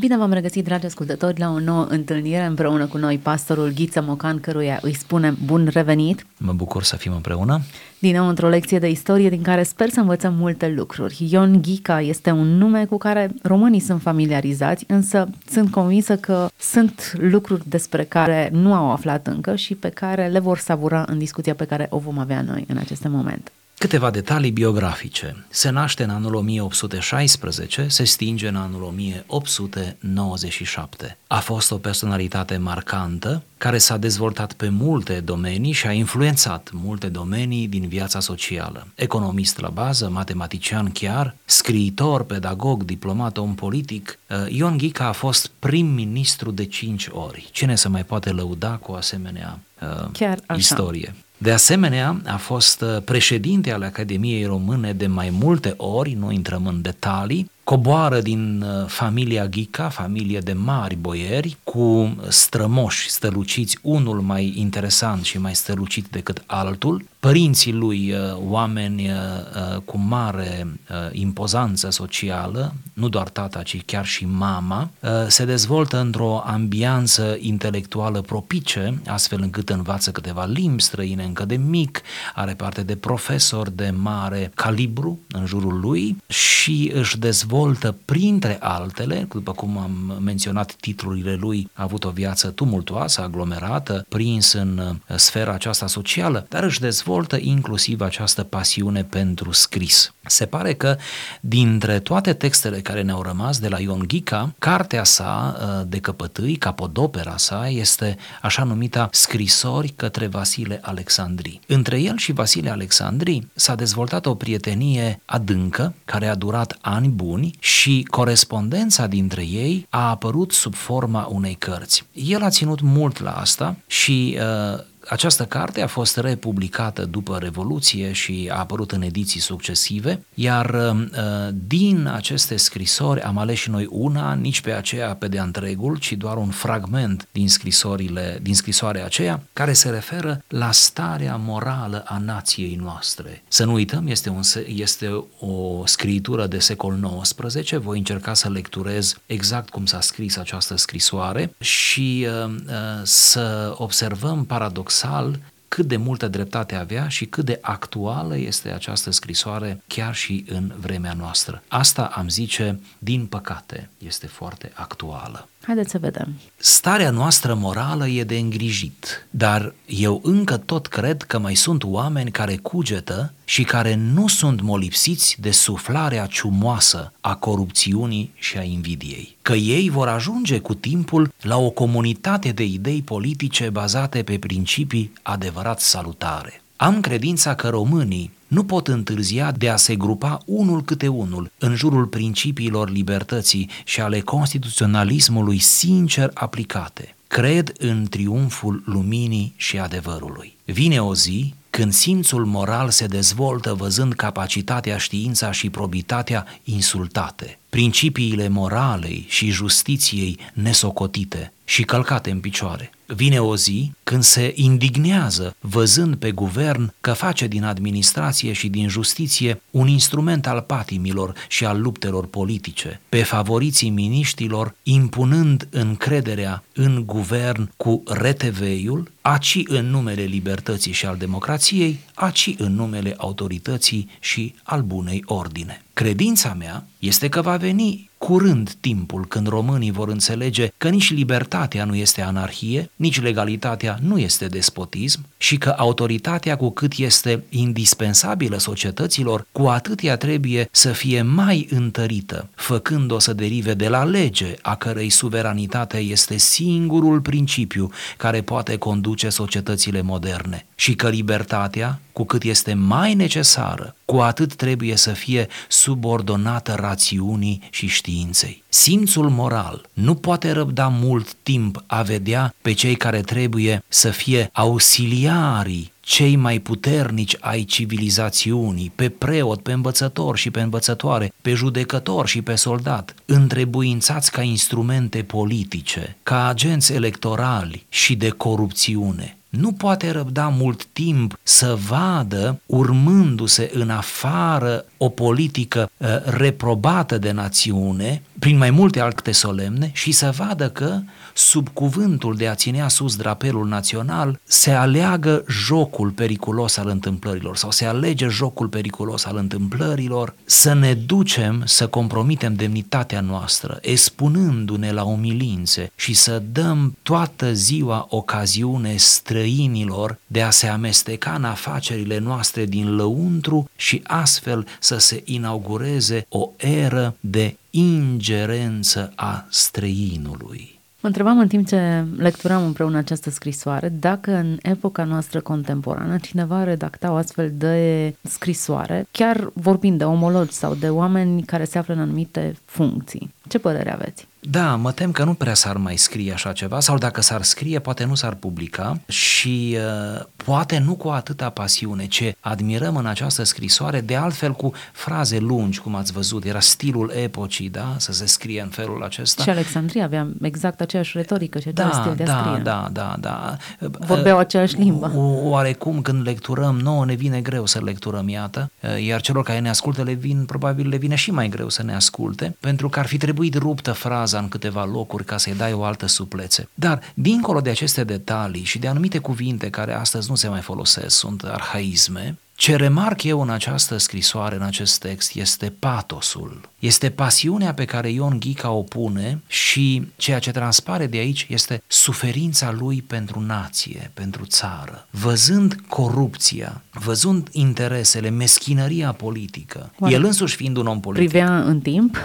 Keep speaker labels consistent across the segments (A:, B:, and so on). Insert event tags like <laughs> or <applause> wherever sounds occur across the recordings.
A: Bine v-am regăsit, dragi ascultători, la o nouă întâlnire împreună cu noi, pastorul Ghiță Mocan, căruia îi spunem bun revenit.
B: Mă bucur să fim împreună.
A: Din nou într-o lecție de istorie din care sper să învățăm multe lucruri. Ion Ghica este un nume cu care românii sunt familiarizați, însă sunt convinsă că sunt lucruri despre care nu au aflat încă și pe care le vor savura în discuția pe care o vom avea noi în aceste momente.
B: Câteva detalii biografice. Se naște în anul 1816, se stinge în anul 1897. A fost o personalitate marcantă care s-a dezvoltat pe multe domenii și a influențat multe domenii din viața socială. Economist la bază, matematician chiar, scriitor, pedagog, diplomat, om politic, uh, Ion Ghica a fost prim-ministru de cinci ori. Cine se mai poate lăuda cu asemenea uh, Chiar așa. istorie? De asemenea, a fost uh, președinte al Academiei Române de mai multe ori, nu intrăm în detalii, coboară din uh, familia Ghica, familie de mari boieri, cu strămoși străluciți, unul mai interesant și mai strălucit decât altul, părinții lui uh, oameni uh, cu mare impozanță socială, nu doar tata, ci chiar și mama, se dezvoltă într-o ambianță intelectuală propice, astfel încât învață câteva limbi străine încă de mic, are parte de profesor de mare calibru în jurul lui și își dezvoltă dezvoltă, printre altele, după cum am menționat titlurile lui, a avut o viață tumultuoasă, aglomerată, prins în uh, sfera aceasta socială, dar își dezvoltă inclusiv această pasiune pentru scris. Se pare că dintre toate textele care ne-au rămas de la Ion Ghica, cartea sa uh, de căpătâi, capodopera sa, este așa numita Scrisori către Vasile Alexandri. Între el și Vasile Alexandri s-a dezvoltat o prietenie adâncă, care a durat ani buni, și corespondența dintre ei a apărut sub forma unei cărți. El a ținut mult la asta și uh, această carte a fost republicată după Revoluție și a apărut în ediții succesive, iar uh, din aceste scrisori am ales și noi una, nici pe aceea pe de întregul, ci doar un fragment din scrisorile, din scrisoarea aceea, care se referă la starea morală a nației noastre. Să nu uităm, este, un, este o scritură de secol XIX, voi încerca să lecturez exact cum s-a scris această scrisoare și uh, uh, să observăm paradox paradoxal cât de multă dreptate avea și cât de actuală este această scrisoare chiar și în vremea noastră. Asta am zice, din păcate, este foarte actuală.
A: Haideți să vedem.
B: Starea noastră morală e de îngrijit, dar eu încă tot cred că mai sunt oameni care cugetă și care nu sunt molipsiți de suflarea ciumoasă a corupțiunii și a invidiei. Că ei vor ajunge cu timpul la o comunitate de idei politice bazate pe principii adevărat salutare. Am credința că românii nu pot întârzia de a se grupa unul câte unul în jurul principiilor libertății și ale constituționalismului sincer aplicate. Cred în triumful luminii și adevărului. Vine o zi când simțul moral se dezvoltă văzând capacitatea, știința și probitatea insultate, principiile moralei și justiției nesocotite și călcate în picioare. Vine o zi când se indignează văzând pe guvern că face din administrație și din justiție un instrument al patimilor și al luptelor politice, pe favoriții miniștilor impunând încrederea în guvern cu reteveiul, aci în numele libertății și al democrației, aci în numele autorității și al bunei ordine. Credința mea este că va veni curând timpul când românii vor înțelege că nici libertatea nu este anarhie, nici legalitatea nu este despotism și că autoritatea cu cât este indispensabilă societăților, cu atât ea trebuie să fie mai întărită, făcând-o să derive de la lege, a cărei suveranitate este singurul principiu care poate conduce societățile moderne și că libertatea, cu cât este mai necesară, cu atât trebuie să fie subordonată rațiunii și științei. Simțul moral nu poate răbda mult timp a vedea pe cei care trebuie să fie ausiliarii cei mai puternici ai civilizațiunii, pe preot, pe învățător și pe învățătoare, pe judecător și pe soldat, întrebuințați ca instrumente politice, ca agenți electorali și de corupțiune. Nu poate răbda mult timp să vadă, urmându-se în afară o politică uh, reprobată de națiune, prin mai multe acte solemne și să vadă că sub cuvântul de a ținea sus drapelul național se aleagă jocul periculos al întâmplărilor sau se alege jocul periculos al întâmplărilor, să ne ducem să compromitem demnitatea noastră, expunându-ne la umilințe și să dăm toată ziua ocaziune străinilor de a se amesteca în afacerile noastre din lăuntru și astfel să se inaugureze o eră de ingerență a străinului.
A: Mă întrebam în timp ce lecturam împreună această scrisoare dacă în epoca noastră contemporană cineva redacta o astfel de scrisoare, chiar vorbind de omologi sau de oameni care se află în anumite funcții. Ce părere aveți?
B: Da, mă tem că nu prea s-ar mai scrie așa ceva sau dacă s-ar scrie, poate nu s-ar publica și uh, poate nu cu atâta pasiune. Ce admirăm în această scrisoare, de altfel cu fraze lungi, cum ați văzut, era stilul epocii, da, să se scrie în felul acesta.
A: Și Alexandria avea exact aceeași retorică și același
B: da,
A: stil de
B: da,
A: scrie.
B: Da, da, da,
A: Vorbeau aceeași limbă.
B: Oarecum când lecturăm, nouă ne vine greu să lecturăm, iată, iar celor care ne ascultă le vin, probabil le vine și mai greu să ne asculte, pentru că ar fi trebuit ruptă fraza în câteva locuri ca să-i dai o altă suplețe. Dar, dincolo de aceste detalii și de anumite cuvinte care astăzi nu se mai folosesc, sunt arhaisme, ce remarc eu în această scrisoare, în acest text, este patosul. Este pasiunea pe care Ion Ghica o pune și ceea ce transpare de aici este suferința lui pentru nație, pentru țară. Văzând corupția, văzând interesele, meschinăria politică, Oare el însuși fiind un om politic.
A: Privea în timp?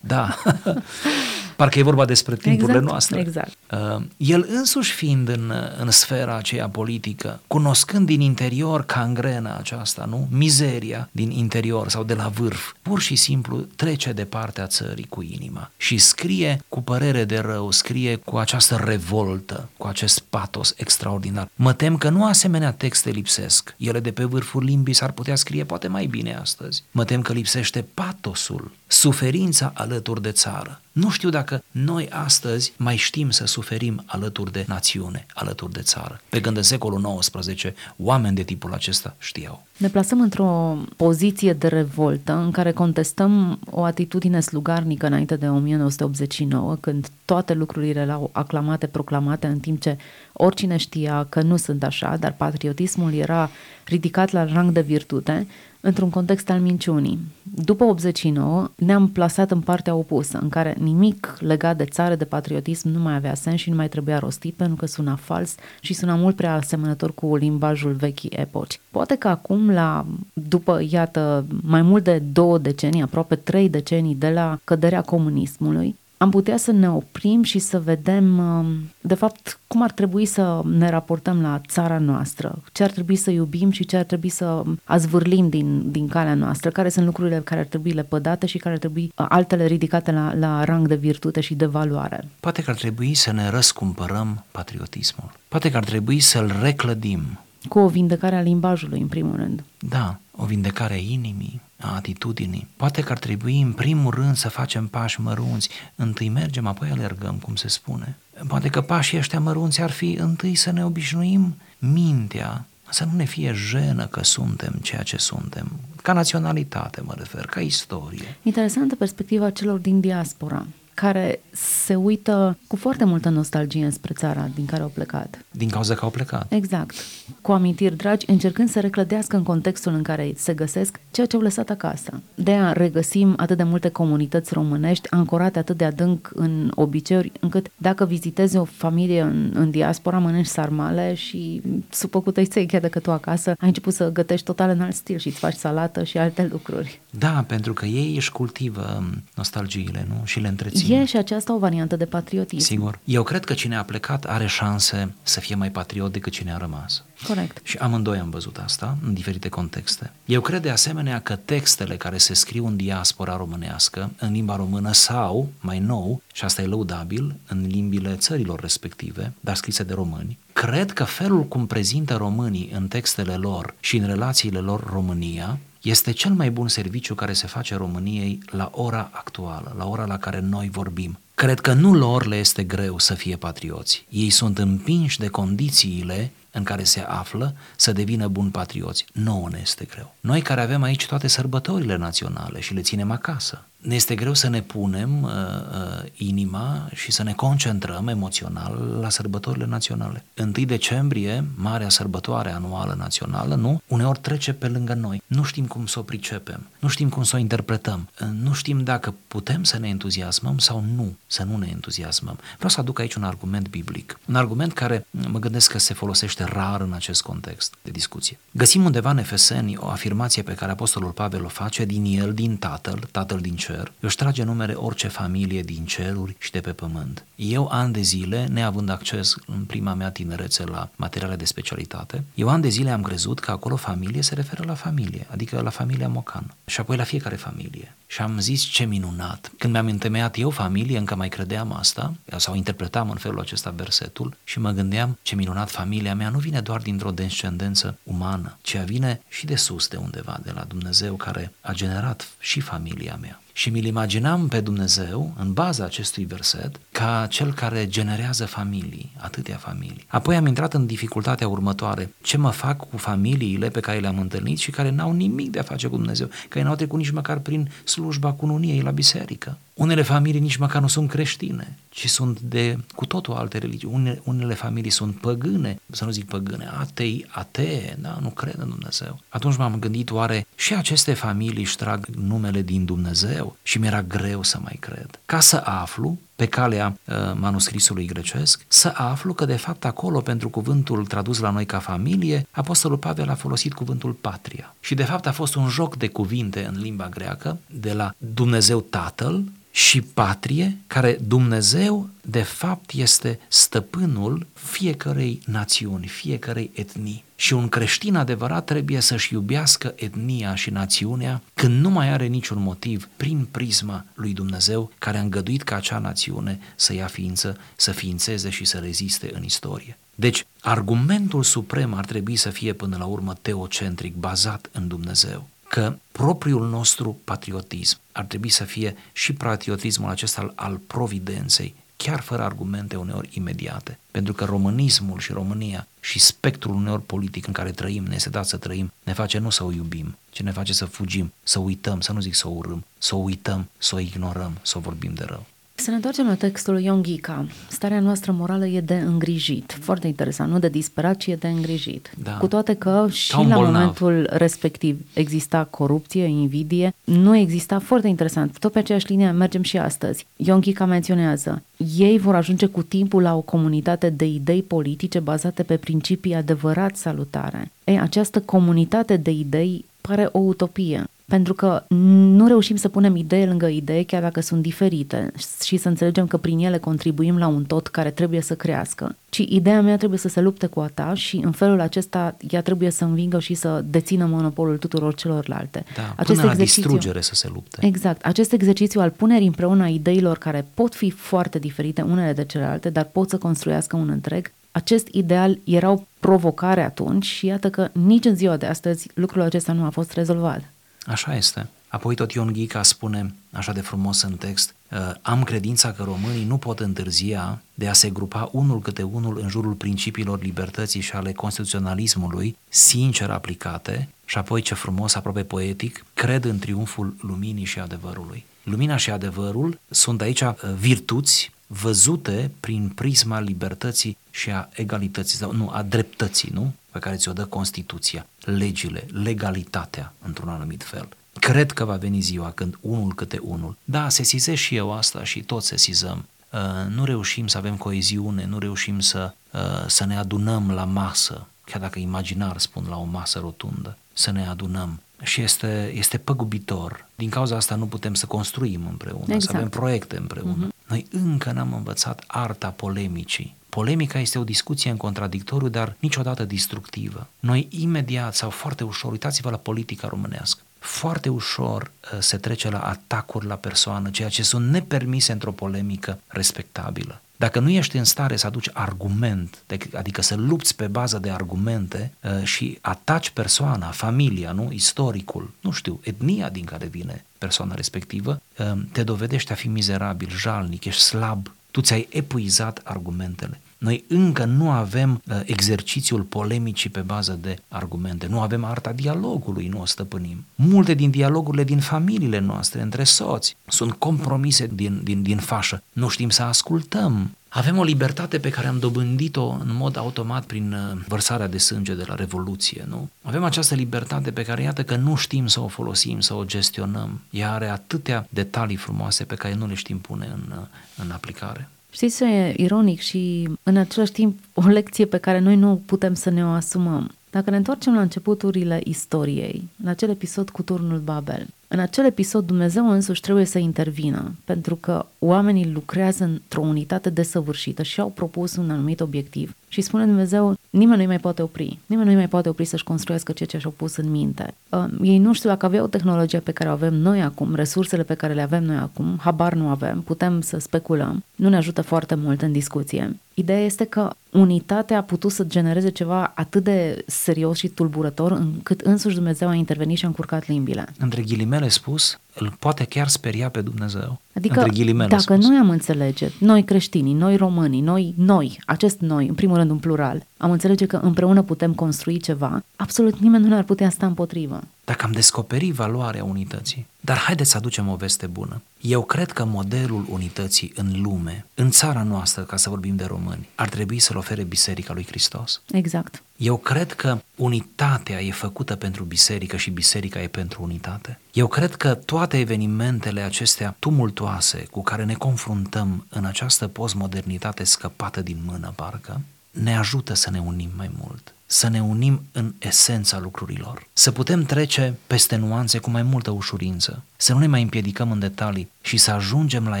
B: Da. <laughs> Parcă e vorba despre timpurile
A: exact,
B: noastre.
A: Exact.
B: Uh, el însuși fiind în, în sfera aceea politică, cunoscând din interior cangrena aceasta, nu? Mizeria din interior sau de la vârf, pur și simplu trece de partea țării cu inima și scrie cu părere de rău, scrie cu această revoltă, cu acest patos extraordinar. Mă tem că nu asemenea texte lipsesc. Ele de pe vârful limbii s-ar putea scrie poate mai bine astăzi. Mă tem că lipsește patosul, suferința alături de țară. Nu știu dacă noi astăzi mai știm să suferim alături de națiune, alături de țară. Pe când în secolul XIX, oameni de tipul acesta știau.
A: Ne plasăm într-o poziție de revoltă în care contestăm o atitudine slugarnică înainte de 1989, când toate lucrurile erau aclamate, proclamate, în timp ce oricine știa că nu sunt așa, dar patriotismul era ridicat la rang de virtute, într-un context al minciunii. După 89 ne-am plasat în partea opusă, în care nimic legat de țară, de patriotism nu mai avea sens și nu mai trebuia rostit pentru că suna fals și suna mult prea asemănător cu limbajul vechii epoci. Poate că acum, la, după, iată, mai mult de două decenii, aproape trei decenii de la căderea comunismului, am putea să ne oprim și să vedem, um, de fapt, cum ar trebui să ne raportăm la țara noastră, ce ar trebui să iubim și ce ar trebui să azvârlim din, din calea noastră, care sunt lucrurile care ar trebui lepădate și care ar trebui uh, altele ridicate la, la rang de virtute și de valoare.
B: Poate că ar trebui să ne răscumpărăm patriotismul. Poate că ar trebui să-l reclădim.
A: Cu o vindecare a limbajului, în primul rând.
B: Da, o vindecare a inimii, a atitudinii. Poate că ar trebui în primul rând să facem pași mărunți. Întâi mergem, apoi alergăm, cum se spune. Poate că pașii ăștia mărunți ar fi întâi să ne obișnuim mintea, să nu ne fie jenă că suntem ceea ce suntem. Ca naționalitate mă refer, ca istorie.
A: Interesantă perspectiva celor din diaspora care se uită cu foarte multă nostalgie spre țara din care au plecat.
B: Din cauza că au plecat.
A: Exact. Cu amintiri dragi, încercând să reclădească în contextul în care se găsesc ceea ce au lăsat acasă. De a regăsim atât de multe comunități românești ancorate atât de adânc în obiceiuri, încât dacă vizitezi o familie în, în diaspora, mănânci sarmale și supă cu tăiței, chiar dacă tu acasă ai început să gătești total în alt stil și îți faci salată și alte lucruri.
B: Da, pentru că ei își cultivă nostalgiile, nu? Și le întrețin
A: E și aceasta o variantă de patriotism.
B: Sigur. Eu cred că cine a plecat are șanse să fie mai patriot decât cine a rămas.
A: Corect.
B: Și amândoi am văzut asta în diferite contexte. Eu cred de asemenea că textele care se scriu în diaspora românească, în limba română sau, mai nou, și asta e lăudabil, în limbile țărilor respective, dar scrise de români, cred că felul cum prezintă românii în textele lor și în relațiile lor România este cel mai bun serviciu care se face României la ora actuală, la ora la care noi vorbim. Cred că nu lor le este greu să fie patrioți. Ei sunt împinși de condițiile în care se află să devină buni patrioți. Nouă ne este greu. Noi care avem aici toate sărbătorile naționale și le ținem acasă, ne este greu să ne punem uh, uh, inima și să ne concentrăm emoțional la sărbătorile naționale. 1 decembrie, marea sărbătoare anuală națională, nu? Uneori trece pe lângă noi. Nu știm cum să o pricepem, nu știm cum să o interpretăm, uh, nu știm dacă putem să ne entuziasmăm sau nu, să nu ne entuziasmăm. Vreau să aduc aici un argument biblic. Un argument care mă gândesc că se folosește rar în acest context de discuție. Găsim undeva în Efeseni o afirmație pe care Apostolul Pavel o face din el, din Tatăl, Tatăl din cer, își trage numere orice familie din ceruri și de pe pământ. Eu, ani de zile, neavând acces în prima mea tinerețe la materiale de specialitate, eu ani de zile am crezut că acolo familie se referă la familie, adică la familia Mocan și apoi la fiecare familie. Și am zis ce minunat. Când mi-am întemeiat eu familie, încă mai credeam asta, sau interpretam în felul acesta versetul și mă gândeam ce minunat familia mea nu vine doar dintr-o descendență umană, ci vine și de sus de undeva, de la Dumnezeu care a generat și familia mea. Și mi-l imaginam pe Dumnezeu, în baza acestui verset, ca cel care generează familii, atâtea familii. Apoi am intrat în dificultatea următoare. Ce mă fac cu familiile pe care le-am întâlnit și care n-au nimic de a face cu Dumnezeu, care n-au trecut nici măcar prin slujba cununiei la biserică? Unele familii nici măcar nu sunt creștine, ci sunt de cu totul alte religii. Unele, unele familii sunt păgâne, să nu zic păgâne, atei, atee, da, nu cred în Dumnezeu. Atunci m-am gândit, oare și aceste familii își trag numele din Dumnezeu? Și mi-era greu să mai cred. Ca să aflu, pe calea uh, manuscrisului grecesc, să aflu că de fapt acolo pentru cuvântul tradus la noi ca familie, Apostolul Pavel a folosit cuvântul patria. Și de fapt a fost un joc de cuvinte în limba greacă de la Dumnezeu Tatăl și patrie, care Dumnezeu de fapt este stăpânul fiecărei națiuni, fiecărei etnii. Și un creștin adevărat trebuie să-și iubească etnia și națiunea când nu mai are niciun motiv prin prisma lui Dumnezeu care a îngăduit ca acea națiune să ia ființă, să ființeze și să reziste în istorie. Deci, argumentul suprem ar trebui să fie până la urmă teocentric, bazat în Dumnezeu că propriul nostru patriotism ar trebui să fie și patriotismul acesta al, al providenței, chiar fără argumente uneori imediate. Pentru că românismul și România și spectrul uneori politic în care trăim, ne este dat să trăim, ne face nu să o iubim, ci ne face să fugim, să uităm, să nu zic să o urâm, să o uităm, să o ignorăm, să o vorbim de rău.
A: Să ne întoarcem la textul Ion Ghica. Starea noastră morală e de îngrijit. Foarte interesant. Nu de disperat, ci e de îngrijit. Da. Cu toate că și la bolnav. momentul respectiv exista corupție, invidie, nu exista, foarte interesant, tot pe aceeași linie mergem și astăzi. Ion Ghica menționează, ei vor ajunge cu timpul la o comunitate de idei politice bazate pe principii adevărat salutare. Ei, această comunitate de idei pare o utopie pentru că nu reușim să punem idee lângă idee, chiar dacă sunt diferite, și să înțelegem că prin ele contribuim la un tot care trebuie să crească, ci ideea mea trebuie să se lupte cu a ta și în felul acesta ea trebuie să învingă și să dețină monopolul tuturor celorlalte.
B: Da, acest până exercițiu, la distrugere să se lupte.
A: Exact. Acest exercițiu al punerii împreună a ideilor care pot fi foarte diferite unele de celelalte, dar pot să construiască un întreg, acest ideal era o provocare atunci și iată că nici în ziua de astăzi lucrul acesta nu a fost rezolvat.
B: Așa este. Apoi tot Ion Ghica spune, așa de frumos în text, ă, am credința că românii nu pot întârzia de a se grupa unul câte unul în jurul principiilor libertății și ale constituționalismului, sincer aplicate, și apoi ce frumos, aproape poetic, cred în triumful luminii și adevărului. Lumina și adevărul sunt aici ă, virtuți văzute prin prisma libertății și a egalității, sau nu, a dreptății, nu? Pe care ți-o dă Constituția, legile, legalitatea, într-un anumit fel. Cred că va veni ziua când unul câte unul, da, sesizez și eu asta și toți sesizăm, uh, nu reușim să avem coeziune, nu reușim să, uh, să ne adunăm la masă, chiar dacă imaginar spun la o masă rotundă, să ne adunăm. Și este, este păgubitor. Din cauza asta nu putem să construim împreună, exact. să avem proiecte împreună. Uh-huh. Noi încă n-am învățat arta polemicii. Polemica este o discuție în contradictoriu, dar niciodată destructivă. Noi imediat sau foarte ușor, uitați-vă la politica românească, foarte ușor uh, se trece la atacuri la persoană, ceea ce sunt nepermise într-o polemică respectabilă. Dacă nu ești în stare să aduci argument, adică să lupți pe bază de argumente uh, și ataci persoana, familia, nu, istoricul, nu știu, etnia din care vine persoana respectivă, uh, te dovedește a fi mizerabil, jalnic, ești slab, tu ți-ai epuizat argumentele. Noi încă nu avem uh, exercițiul polemicii pe bază de argumente, nu avem arta dialogului, nu o stăpânim. Multe din dialogurile din familiile noastre, între soți, sunt compromise din, din, din fașă. Nu știm să ascultăm, avem o libertate pe care am dobândit-o în mod automat prin uh, vărsarea de sânge de la Revoluție, nu? Avem această libertate pe care iată că nu știm să o folosim, să o gestionăm. Ea are atâtea detalii frumoase pe care nu le știm pune în, uh, în aplicare.
A: Știți ce e ironic și în același timp o lecție pe care noi nu putem să ne o asumăm. Dacă ne întoarcem la începuturile istoriei, la acel episod cu turnul Babel, în acel episod Dumnezeu însuși trebuie să intervină, pentru că oamenii lucrează într-o unitate desăvârșită și au propus un anumit obiectiv. Și spune Dumnezeu, nimeni nu mai poate opri, nimeni nu mai poate opri să-și construiască ceea ce și-au pus în minte. Uh, ei nu știu dacă aveau tehnologia pe care o avem noi acum, resursele pe care le avem noi acum, habar nu avem, putem să speculăm, nu ne ajută foarte mult în discuție. Ideea este că unitatea a putut să genereze ceva atât de serios și tulburător încât însuși Dumnezeu a intervenit și a încurcat limbile.
B: Între ghilimele spus, îl poate chiar speria pe Dumnezeu.
A: Adică, dacă spus. noi am înțelege, noi creștinii, noi românii, noi, noi, acest noi, în primul rând un plural, am înțelege că împreună putem construi ceva, absolut nimeni nu ne-ar putea sta împotrivă.
B: Dacă am descoperit valoarea unității. Dar haideți să aducem o veste bună. Eu cred că modelul unității în lume, în țara noastră, ca să vorbim de români, ar trebui să-l ofere Biserica lui Hristos.
A: Exact.
B: Eu cred că unitatea e făcută pentru biserică și biserica e pentru unitate. Eu cred că toate evenimentele acestea tumultoase cu care ne confruntăm în această postmodernitate scăpată din mână, parcă, ne ajută să ne unim mai mult, să ne unim în esența lucrurilor, să putem trece peste nuanțe cu mai multă ușurință, să nu ne mai împiedicăm în detalii și să ajungem la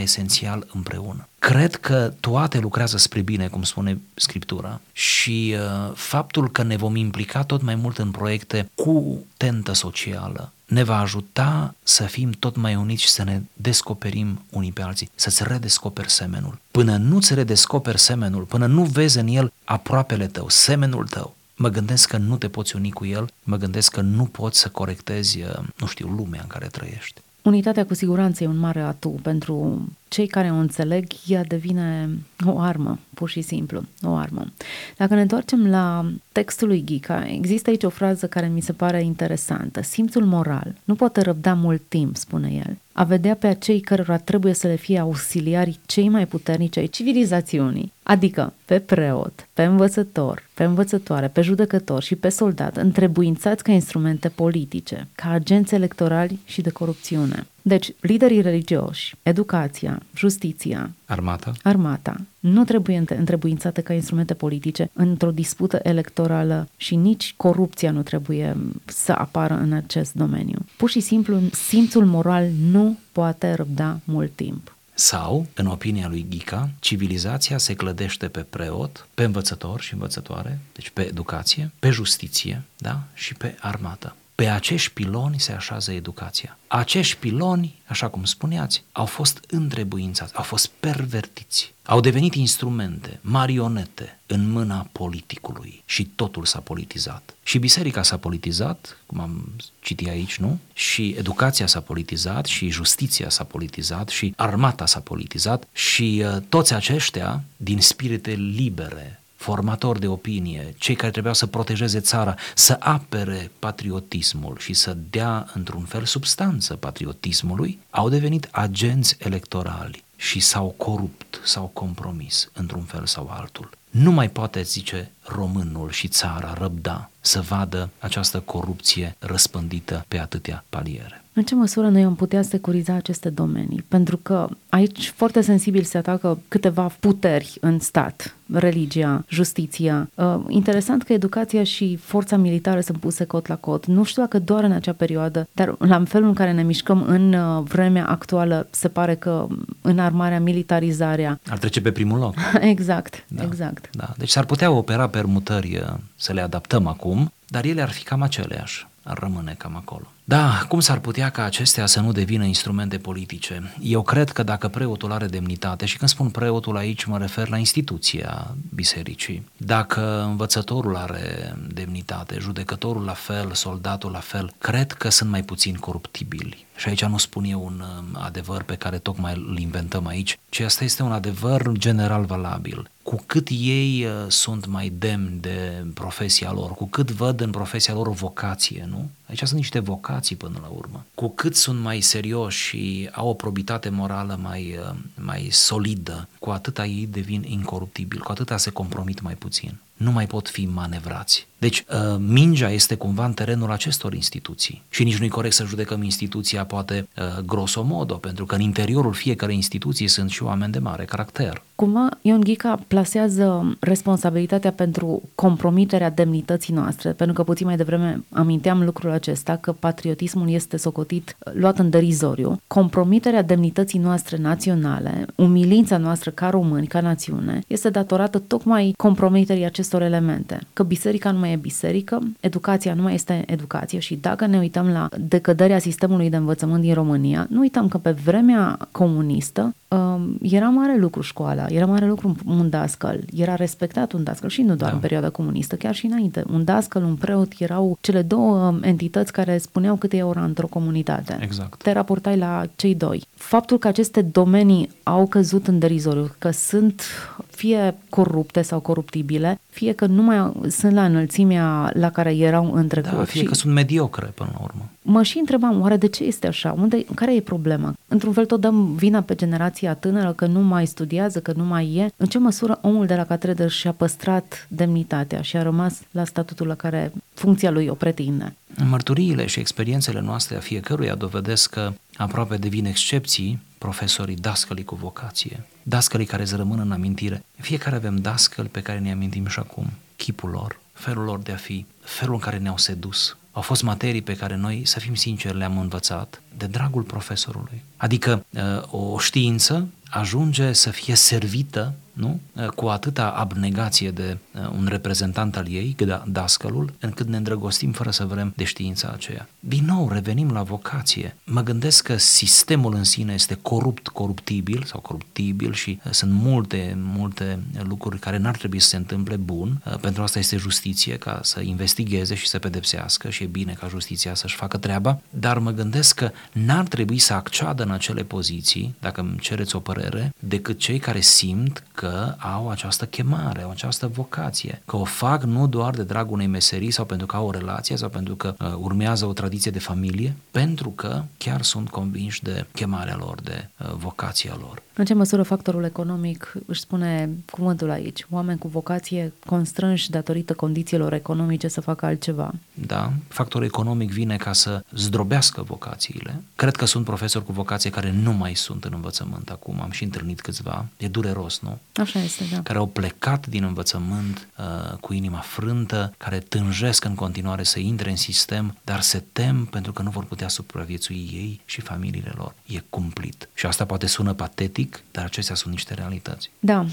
B: esențial împreună. Cred că toate lucrează spre bine, cum spune Scriptura, și uh, faptul că ne vom implica tot mai mult în proiecte cu tentă socială, ne va ajuta să fim tot mai uniți și să ne descoperim unii pe alții, să-ți redescoperi semenul. Până nu-ți redescoperi semenul, până nu vezi în el aproapele tău, semenul tău, mă gândesc că nu te poți uni cu el, mă gândesc că nu poți să corectezi, uh, nu știu, lumea în care trăiești.
A: Unitatea cu siguranță e un mare atu pentru cei care o înțeleg, ea devine o armă, pur și simplu, o armă. Dacă ne întoarcem la textul lui Ghica, există aici o frază care mi se pare interesantă. Simțul moral nu poate răbda mult timp, spune el, a vedea pe acei cărora trebuie să le fie auxiliarii cei mai puternici ai civilizațiunii, adică pe preot, pe învățător, pe învățătoare, pe judecător și pe soldat, întrebuințați ca instrumente politice, ca agenți electorali și de corupțiune. Deci, liderii religioși, educația, justiția,
B: armata,
A: armata nu trebuie întrebuințate ca instrumente politice într-o dispută electorală și nici corupția nu trebuie să apară în acest domeniu. Pur și simplu, simțul moral nu poate răbda mult timp.
B: Sau, în opinia lui Ghica, civilizația se clădește pe preot, pe învățător și învățătoare, deci pe educație, pe justiție da? și pe armată. Pe acești piloni se așează educația. Acești piloni, așa cum spuneați, au fost întrebuințați, au fost pervertiți, au devenit instrumente, marionete în mâna politicului și totul s-a politizat. Și biserica s-a politizat, cum am citit aici, nu? Și educația s-a politizat, și justiția s-a politizat, și armata s-a politizat și uh, toți aceștia, din spirite libere, formatori de opinie, cei care trebuiau să protejeze țara, să apere patriotismul și să dea într-un fel substanță patriotismului, au devenit agenți electorali și s-au corupt, s-au compromis într-un fel sau altul. Nu mai poate, zice românul și țara, răbda să vadă această corupție răspândită pe atâtea paliere.
A: În ce măsură noi am putea securiza aceste domenii? Pentru că aici foarte sensibil se atacă câteva puteri în stat, religia, justiția. Uh, interesant că educația și forța militară sunt puse cot la cot. Nu știu dacă doar în acea perioadă, dar la felul în care ne mișcăm în uh, vremea actuală, se pare că în armarea, militarizarea...
B: Ar trece pe primul loc. <laughs>
A: exact, da, exact.
B: Da. Deci s-ar putea opera permutări uh, să le adaptăm acum, dar ele ar fi cam aceleași, ar rămâne cam acolo. Da, cum s-ar putea ca acestea să nu devină instrumente politice? Eu cred că dacă preotul are demnitate, și când spun preotul aici mă refer la instituția bisericii, dacă învățătorul are demnitate, judecătorul la fel, soldatul la fel, cred că sunt mai puțin coruptibili. Și aici nu spun eu un um, adevăr pe care tocmai îl inventăm aici, ci asta este un adevăr general valabil. Cu cu cât ei uh, sunt mai demni de profesia lor, cu cât văd în profesia lor o vocație, nu? Aici sunt niște vocații până la urmă. Cu cât sunt mai serioși și au o probitate morală mai, uh, mai solidă, cu atâta ei devin incoruptibili, cu atâta se compromit mai puțin nu mai pot fi manevrați. Deci, uh, mingea este cumva în terenul acestor instituții și nici nu-i corect să judecăm instituția poate uh, grosomodo, pentru că în interiorul fiecarei instituții sunt și oameni de mare caracter.
A: Cumva, Ion Ghica plasează responsabilitatea pentru compromiterea demnității noastre, pentru că puțin mai devreme aminteam lucrul acesta, că patriotismul este socotit, uh, luat în derizoriu. Compromiterea demnității noastre naționale, umilința noastră ca români, ca națiune, este datorată tocmai compromiterii acestor elemente. Că biserica nu mai e biserică, educația nu mai este educație și dacă ne uităm la decăderea sistemului de învățământ din România, nu uităm că pe vremea comunistă um, era mare lucru școala, era mare lucru un dascăl, era respectat un dascăl și nu doar da. în perioada comunistă, chiar și înainte. Un dascăl, un preot erau cele două entități care spuneau câte e ora într-o comunitate.
B: Exact.
A: Te raportai la cei doi. Faptul că aceste domenii au căzut în derizoriu, că sunt fie corupte sau coruptibile, fie că nu mai sunt la înălțimea la care erau în trecut.
B: Da, fie și că sunt mediocre până la urmă.
A: Mă și întrebam, oare de ce este așa? Unde, care e problema? Într-un fel tot dăm vina pe generația tânără că nu mai studiază, că nu mai e. În ce măsură omul de la catedră și-a păstrat demnitatea și a rămas la statutul la care funcția lui o pretinde?
B: Mărturiile și experiențele noastre a fiecăruia dovedesc că aproape devin excepții profesorii, dascălii cu vocație, dascălii care îți rămân în amintire. Fiecare avem dascăli pe care ne amintim și acum, chipul lor, felul lor de a fi, felul în care ne-au sedus. Au fost materii pe care noi, să fim sinceri, le-am învățat de dragul profesorului. Adică uh, o știință ajunge să fie servită nu? cu atâta abnegație de uh, un reprezentant al ei, da, dascălul, încât ne îndrăgostim fără să vrem de știința aceea. Din nou, revenim la vocație. Mă gândesc că sistemul în sine este corupt, coruptibil sau coruptibil și uh, sunt multe, multe lucruri care n-ar trebui să se întâmple bun. Uh, pentru asta este justiție, ca să investigheze și să pedepsească și e bine ca justiția să-și facă treaba, dar mă gândesc că n-ar trebui să acceadă în acele poziții, dacă îmi cereți o părere, decât cei care simt că au această chemare, au această vocație, că o fac nu doar de dragul unei meserii sau pentru că au o relație sau pentru că uh, urmează o tradiție de familie, pentru că chiar sunt convinși de chemarea lor, de uh, vocația lor.
A: În ce măsură factorul economic își spune cuvântul aici? Oameni cu vocație constrânși datorită condițiilor economice să facă altceva.
B: Da, factorul economic vine ca să zdrobească vocațiile. Cred că sunt profesori cu vocație care nu mai sunt în învățământ acum, am și întâlnit câțiva, e dureros, nu?
A: Așa este, da.
B: Care au plecat din învățământ uh, cu inima frântă, care tânjesc în continuare să intre în sistem, dar se tem pentru că nu vor putea supraviețui ei și familiile lor. E cumplit. Și asta poate sună patetic, politic, dar acestea sunt niște realități.
A: Da.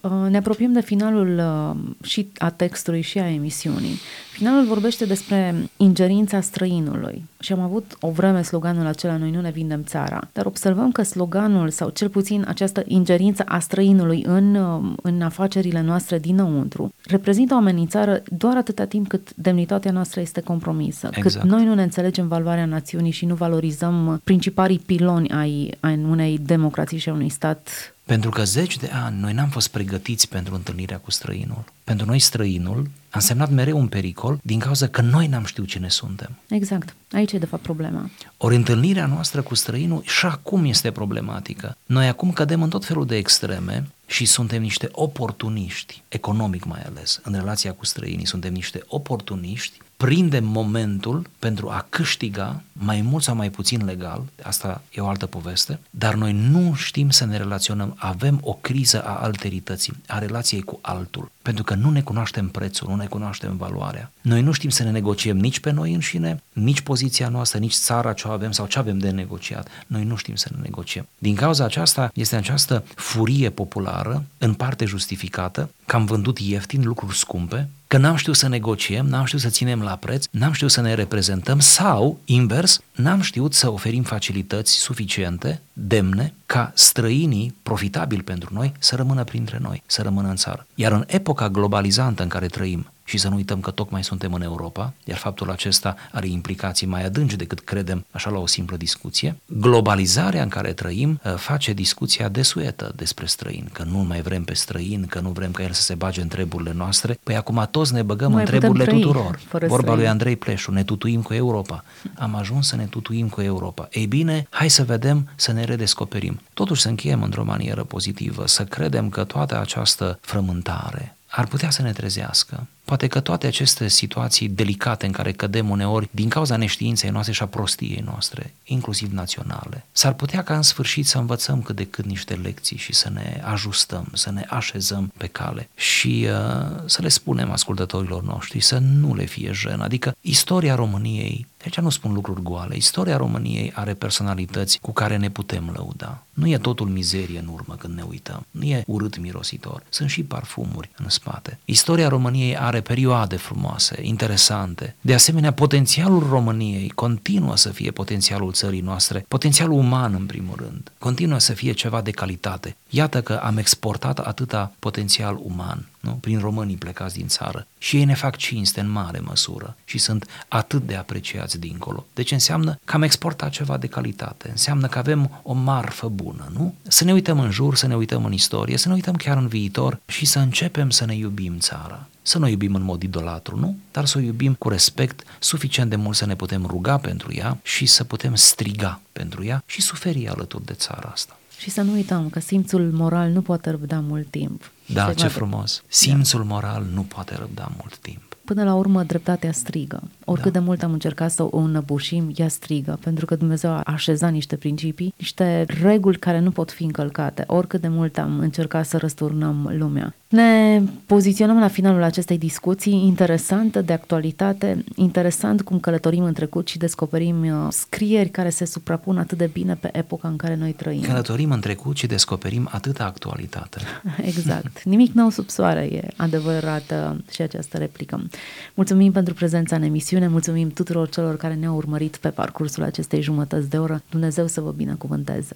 A: Uh, ne apropiem de finalul uh, și a textului și a emisiunii. Finalul vorbește despre ingerința străinului. Și am avut o vreme sloganul acela Noi nu ne vindem țara, dar observăm că sloganul sau cel puțin această ingerință a străinului în, uh, în afacerile noastre dinăuntru reprezintă o amenințare doar atâta timp cât demnitatea noastră este compromisă, exact. cât noi nu ne înțelegem valoarea națiunii și nu valorizăm principalii piloni ai, ai unei democrații și a unui stat
B: pentru că zeci de ani noi n-am fost pregătiți pentru întâlnirea cu străinul. Pentru noi străinul a însemnat mereu un pericol din cauza că noi n-am știut cine suntem.
A: Exact. Aici e de fapt problema.
B: Ori întâlnirea noastră cu străinul și acum este problematică. Noi acum cădem în tot felul de extreme și suntem niște oportuniști, economic mai ales, în relația cu străinii, suntem niște oportuniști prindem momentul pentru a câștiga mai mult sau mai puțin legal, asta e o altă poveste, dar noi nu știm să ne relaționăm, avem o criză a alterității, a relației cu altul, pentru că nu ne cunoaștem prețul, nu ne cunoaștem valoarea. Noi nu știm să ne negociem nici pe noi înșine, nici poziția noastră, nici țara ce avem sau ce avem de negociat. Noi nu știm să ne negociem. Din cauza aceasta este această furie populară, în parte justificată, că am vândut ieftin lucruri scumpe, că n-am știut să negociem, n-am știut să ținem la preț, n-am știut să ne reprezentăm sau, invers, n-am știut să oferim facilități suficiente demne ca străinii profitabili pentru noi să rămână printre noi, să rămână în țară. Iar în epoca globalizantă în care trăim, și să nu uităm că tocmai suntem în Europa, iar faptul acesta are implicații mai adânci decât credem așa la o simplă discuție. Globalizarea în care trăim uh, face discuția desuetă despre străin, că nu mai vrem pe străin, că nu vrem ca el să se bage în treburile noastre. Păi acum toți ne băgăm
A: nu
B: în treburile tuturor. Vorba
A: străin.
B: lui Andrei Pleșu, ne tutuim cu Europa. Am ajuns să ne tutuim cu Europa. Ei bine, hai să vedem, să ne redescoperim. Totuși să încheiem într-o manieră pozitivă, să credem că toată această frământare, ar putea să ne trezească. Poate că toate aceste situații delicate în care cădem uneori din cauza neștiinței noastre și a prostiei noastre, inclusiv naționale, s-ar putea ca în sfârșit să învățăm cât de cât niște lecții și să ne ajustăm, să ne așezăm pe cale și uh, să le spunem ascultătorilor noștri să nu le fie jen. Adică istoria României deci nu spun lucruri goale. Istoria României are personalități cu care ne putem lăuda. Nu e totul mizerie în urmă când ne uităm. Nu e urât mirositor. Sunt și parfumuri în spate. Istoria României are perioade frumoase, interesante. De asemenea, potențialul României continuă să fie potențialul țării noastre, potențialul uman în primul rând. Continuă să fie ceva de calitate. Iată că am exportat atâta potențial uman nu? prin românii plecați din țară. Și ei ne fac cinste în mare măsură și sunt atât de apreciați dincolo. Deci înseamnă că am exportat ceva de calitate, înseamnă că avem o marfă bună, nu? Să ne uităm în jur, să ne uităm în istorie, să ne uităm chiar în viitor și să începem să ne iubim țara. Să nu o iubim în mod idolatru, nu? Dar să o iubim cu respect, suficient de mult să ne putem ruga pentru ea și să putem striga pentru ea și suferi alături de țara asta.
A: Și să nu uităm că simțul moral nu poate răbda mult timp.
B: Da, ce frumos. Simțul da. moral nu poate răbda mult timp.
A: Până la urmă, dreptatea strigă. Oricât da. de mult am încercat să o înăbușim, ea strigă, pentru că Dumnezeu a așezat niște principii, niște reguli care nu pot fi încălcate, oricât de mult am încercat să răsturnăm lumea. Ne poziționăm la finalul acestei discuții interesantă, de actualitate, interesant cum călătorim în trecut și descoperim uh, scrieri care se suprapun atât de bine pe epoca în care noi trăim.
B: Călătorim în trecut și descoperim atâta actualitate. <laughs>
A: exact. Nimic nou sub soare e adevărată și această replică. Mulțumim pentru prezența în emisiune, mulțumim tuturor celor care ne-au urmărit pe parcursul acestei jumătăți de oră. Dumnezeu să vă binecuvânteze!